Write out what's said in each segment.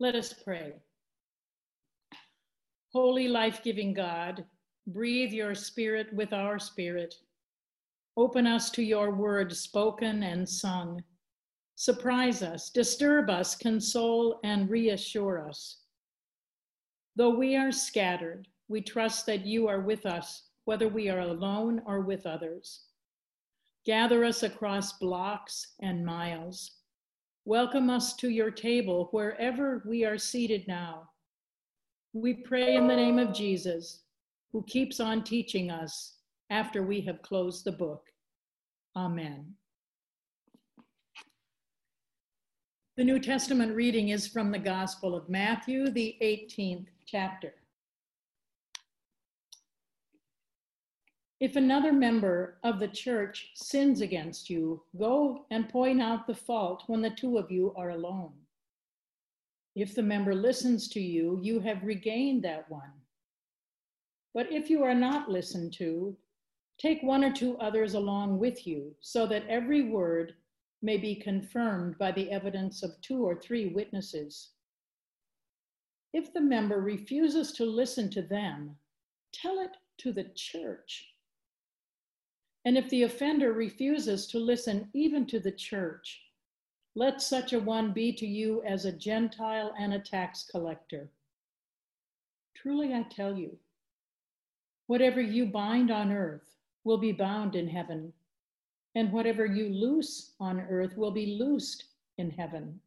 Let us pray. Holy, life giving God, breathe your spirit with our spirit. Open us to your word spoken and sung. Surprise us, disturb us, console, and reassure us. Though we are scattered, we trust that you are with us, whether we are alone or with others. Gather us across blocks and miles. Welcome us to your table wherever we are seated now. We pray in the name of Jesus, who keeps on teaching us after we have closed the book. Amen. The New Testament reading is from the Gospel of Matthew, the 18th chapter. If another member of the church sins against you, go and point out the fault when the two of you are alone. If the member listens to you, you have regained that one. But if you are not listened to, take one or two others along with you, so that every word may be confirmed by the evidence of two or three witnesses. If the member refuses to listen to them, tell it to the church. And if the offender refuses to listen even to the church, let such a one be to you as a Gentile and a tax collector. Truly I tell you, whatever you bind on earth will be bound in heaven, and whatever you loose on earth will be loosed in heaven.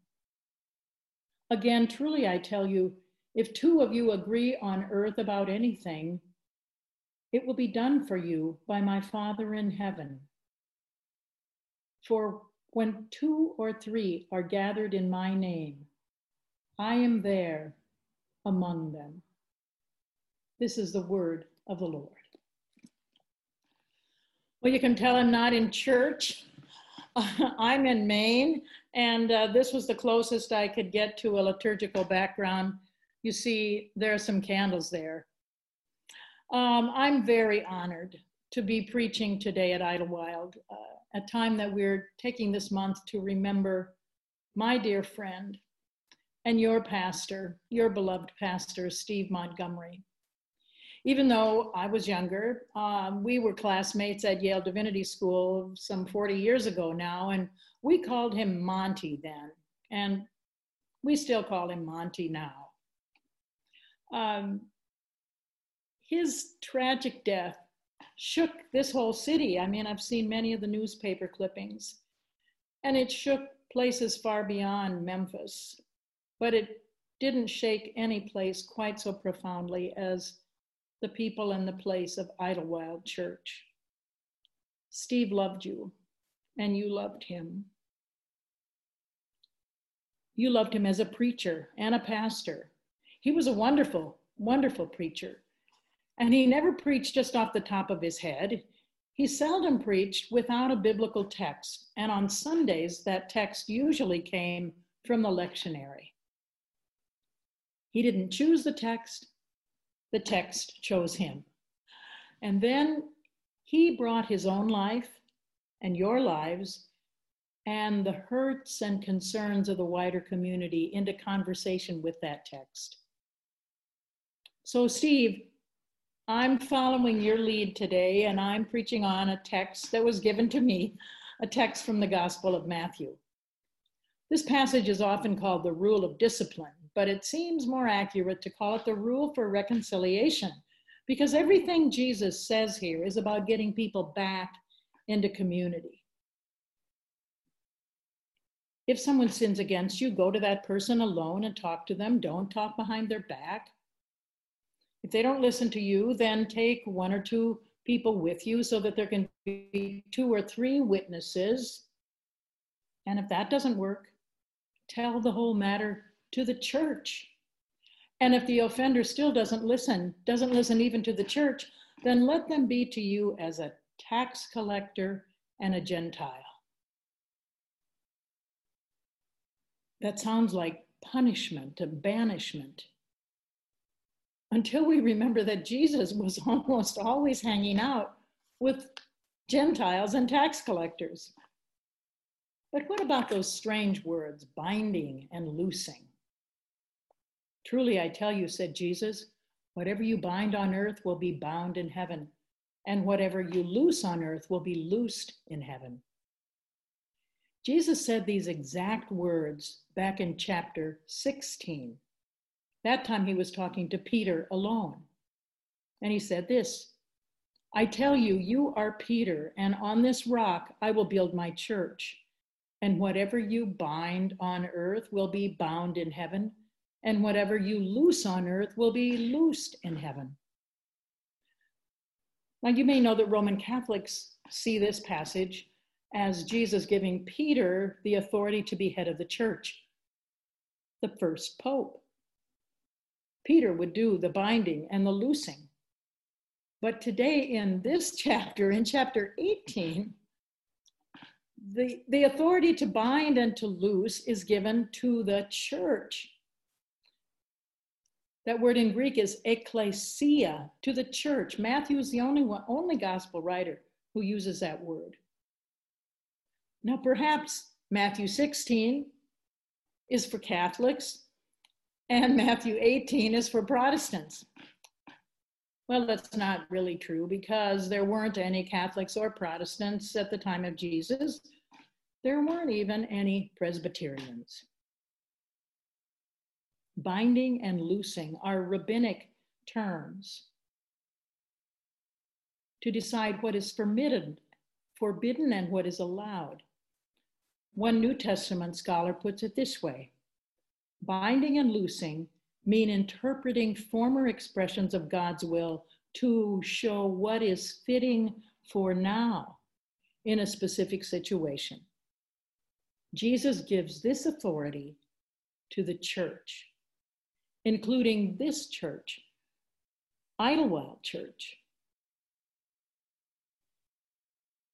Again, truly I tell you, if two of you agree on earth about anything, it will be done for you by my Father in heaven. For when two or three are gathered in my name, I am there among them. This is the word of the Lord. Well, you can tell I'm not in church. I'm in Maine, and uh, this was the closest I could get to a liturgical background. You see, there are some candles there. Um, I'm very honored to be preaching today at Idlewild, uh, a time that we're taking this month to remember my dear friend and your pastor, your beloved pastor, Steve Montgomery. Even though I was younger, um, we were classmates at Yale Divinity School some 40 years ago now, and we called him Monty then, and we still call him Monty now. Um, his tragic death shook this whole city. I mean, I've seen many of the newspaper clippings, and it shook places far beyond Memphis, but it didn't shake any place quite so profoundly as the people and the place of Idlewild Church. Steve loved you, and you loved him. You loved him as a preacher and a pastor. He was a wonderful, wonderful preacher. And he never preached just off the top of his head. He seldom preached without a biblical text. And on Sundays, that text usually came from the lectionary. He didn't choose the text, the text chose him. And then he brought his own life and your lives and the hurts and concerns of the wider community into conversation with that text. So, Steve, I'm following your lead today and I'm preaching on a text that was given to me, a text from the Gospel of Matthew. This passage is often called the rule of discipline, but it seems more accurate to call it the rule for reconciliation because everything Jesus says here is about getting people back into community. If someone sins against you, go to that person alone and talk to them. Don't talk behind their back. They don't listen to you, then take one or two people with you so that there can be two or three witnesses. And if that doesn't work, tell the whole matter to the church. And if the offender still doesn't listen, doesn't listen even to the church, then let them be to you as a tax collector and a Gentile. That sounds like punishment and banishment until we remember that Jesus was almost always hanging out with Gentiles and tax collectors. But what about those strange words, binding and loosing? Truly, I tell you, said Jesus, whatever you bind on earth will be bound in heaven, and whatever you loose on earth will be loosed in heaven. Jesus said these exact words back in chapter 16. That time he was talking to Peter alone. And he said this I tell you, you are Peter, and on this rock I will build my church. And whatever you bind on earth will be bound in heaven, and whatever you loose on earth will be loosed in heaven. Now, you may know that Roman Catholics see this passage as Jesus giving Peter the authority to be head of the church, the first pope. Peter would do the binding and the loosing. But today, in this chapter, in chapter 18, the, the authority to bind and to loose is given to the church. That word in Greek is ecclesia, to the church. Matthew is the only one, only gospel writer who uses that word. Now, perhaps Matthew 16 is for Catholics and Matthew 18 is for Protestants. Well, that's not really true because there weren't any Catholics or Protestants at the time of Jesus. There weren't even any Presbyterians. Binding and loosing are rabbinic terms to decide what is forbidden, forbidden and what is allowed. One New Testament scholar puts it this way binding and loosing mean interpreting former expressions of God's will to show what is fitting for now in a specific situation. Jesus gives this authority to the church, including this church, Idlewild Church.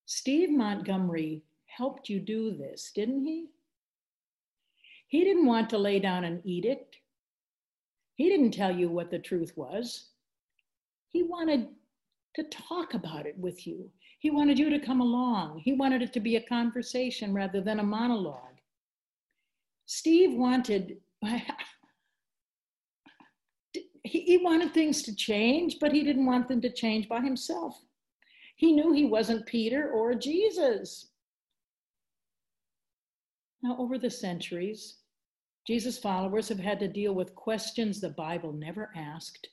Steve Montgomery helped you do this, didn't he? He didn't want to lay down an edict. He didn't tell you what the truth was. He wanted to talk about it with you. He wanted you to come along. He wanted it to be a conversation rather than a monologue. Steve wanted, he wanted things to change, but he didn't want them to change by himself. He knew he wasn't Peter or Jesus. Now, over the centuries, Jesus' followers have had to deal with questions the Bible never asked,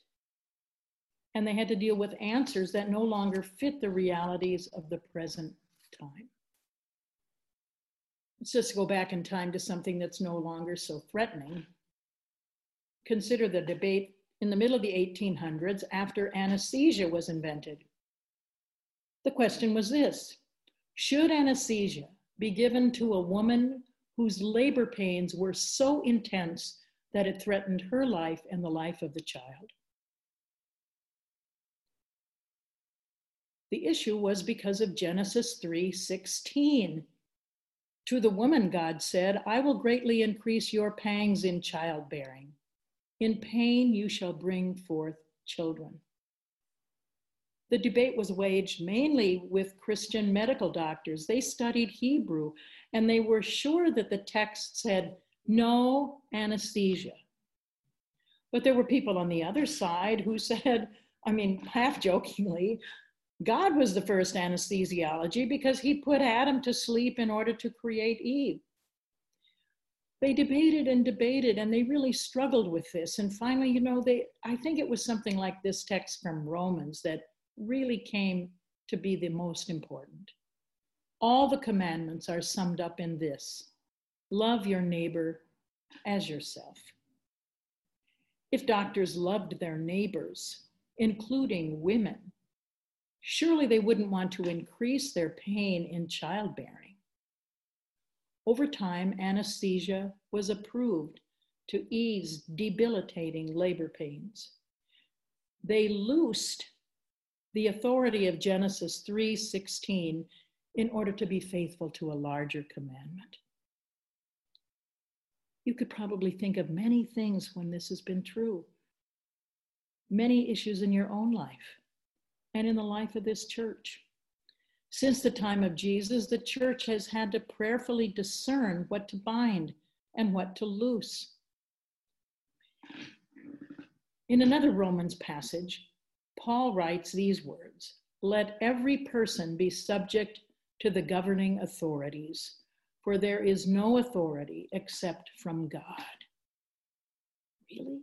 and they had to deal with answers that no longer fit the realities of the present time. Let's just go back in time to something that's no longer so threatening. Consider the debate in the middle of the 1800s after anesthesia was invented. The question was this Should anesthesia be given to a woman whose labor pains were so intense that it threatened her life and the life of the child. The issue was because of Genesis 3:16. To the woman God said, "I will greatly increase your pangs in childbearing. In pain you shall bring forth children." The debate was waged mainly with Christian medical doctors. They studied Hebrew and they were sure that the text said no anesthesia. But there were people on the other side who said, I mean, half jokingly, God was the first anesthesiology because he put Adam to sleep in order to create Eve. They debated and debated and they really struggled with this. And finally, you know, they I think it was something like this text from Romans that really came to be the most important. All the commandments are summed up in this love your neighbor as yourself. If doctors loved their neighbors, including women, surely they wouldn't want to increase their pain in childbearing. Over time, anesthesia was approved to ease debilitating labor pains. They loosed the authority of Genesis 3:16 in order to be faithful to a larger commandment. You could probably think of many things when this has been true, many issues in your own life and in the life of this church. Since the time of Jesus, the church has had to prayerfully discern what to bind and what to loose. In another Romans passage, Paul writes these words Let every person be subject to the governing authorities, for there is no authority except from God. Really?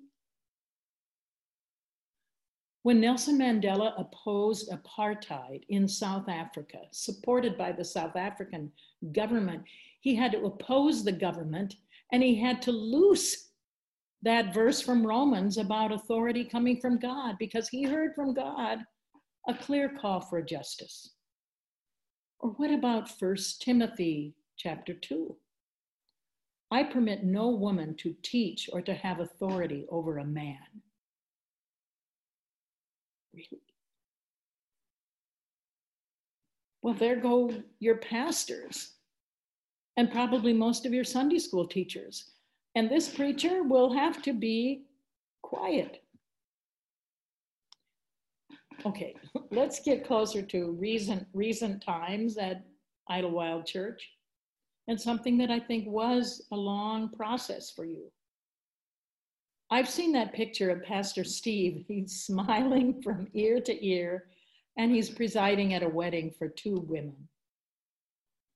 When Nelson Mandela opposed apartheid in South Africa, supported by the South African government, he had to oppose the government and he had to loose that verse from Romans about authority coming from God because he heard from God a clear call for justice. Or what about First Timothy chapter 2? I permit no woman to teach or to have authority over a man. Really? Well, there go your pastors and probably most of your Sunday school teachers. And this preacher will have to be quiet. Okay, let's get closer to recent, recent times at Idlewild Church and something that I think was a long process for you. I've seen that picture of Pastor Steve. He's smiling from ear to ear, and he's presiding at a wedding for two women.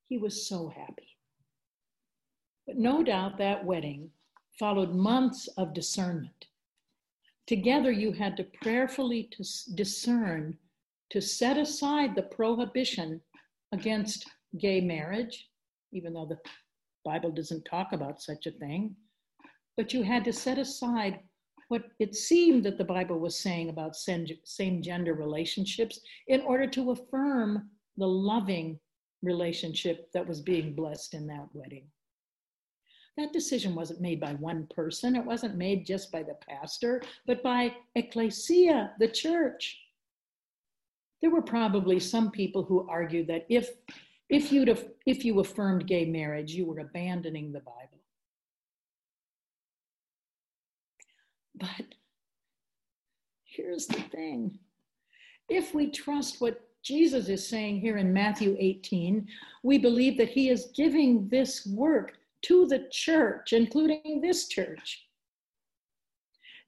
He was so happy. But no doubt that wedding followed months of discernment. Together, you had to prayerfully to discern to set aside the prohibition against gay marriage, even though the Bible doesn't talk about such a thing. But you had to set aside what it seemed that the Bible was saying about same gender relationships in order to affirm the loving relationship that was being blessed in that wedding that decision wasn't made by one person. It wasn't made just by the pastor, but by ecclesia, the church. There were probably some people who argued that if, if, you'd have, if you affirmed gay marriage, you were abandoning the Bible. But here's the thing if we trust what Jesus is saying here in Matthew 18, we believe that he is giving this work to the church, including this church.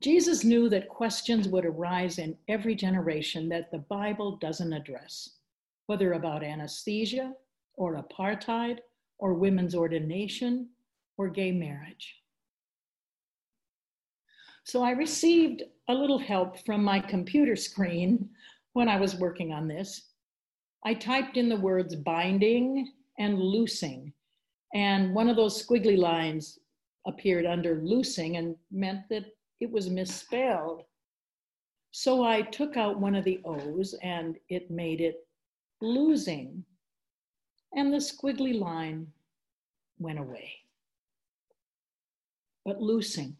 Jesus knew that questions would arise in every generation that the Bible doesn't address, whether about anesthesia or apartheid or women's ordination or gay marriage. So I received a little help from my computer screen when I was working on this. I typed in the words binding and loosing and one of those squiggly lines appeared under loosing and meant that it was misspelled. So I took out one of the O's and it made it losing. And the squiggly line went away. But loosing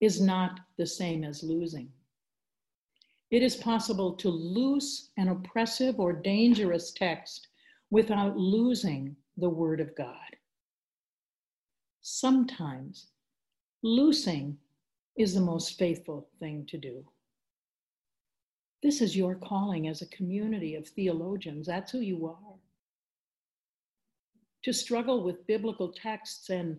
is not the same as losing. It is possible to loose an oppressive or dangerous text without losing the Word of God. Sometimes loosing is the most faithful thing to do. This is your calling as a community of theologians. That's who you are. To struggle with biblical texts and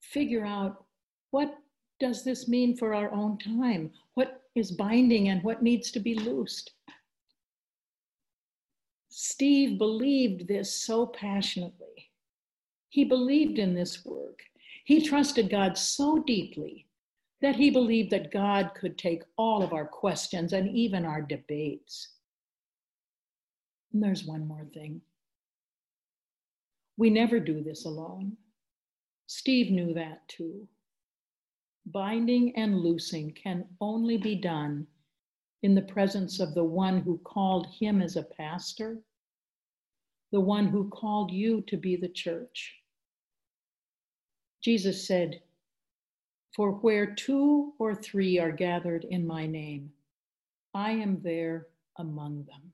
figure out what does this mean for our own time? What is binding and what needs to be loosed? Steve believed this so passionately. He believed in this work. He trusted God so deeply that he believed that God could take all of our questions and even our debates. And there's one more thing. We never do this alone. Steve knew that too. Binding and loosing can only be done in the presence of the one who called him as a pastor, the one who called you to be the church. Jesus said, For where two or three are gathered in my name, I am there among them.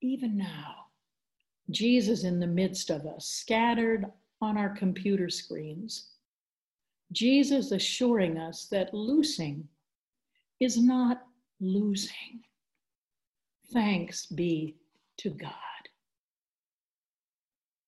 Even now, Jesus in the midst of us, scattered on our computer screens. Jesus assuring us that loosing is not losing. Thanks be to God.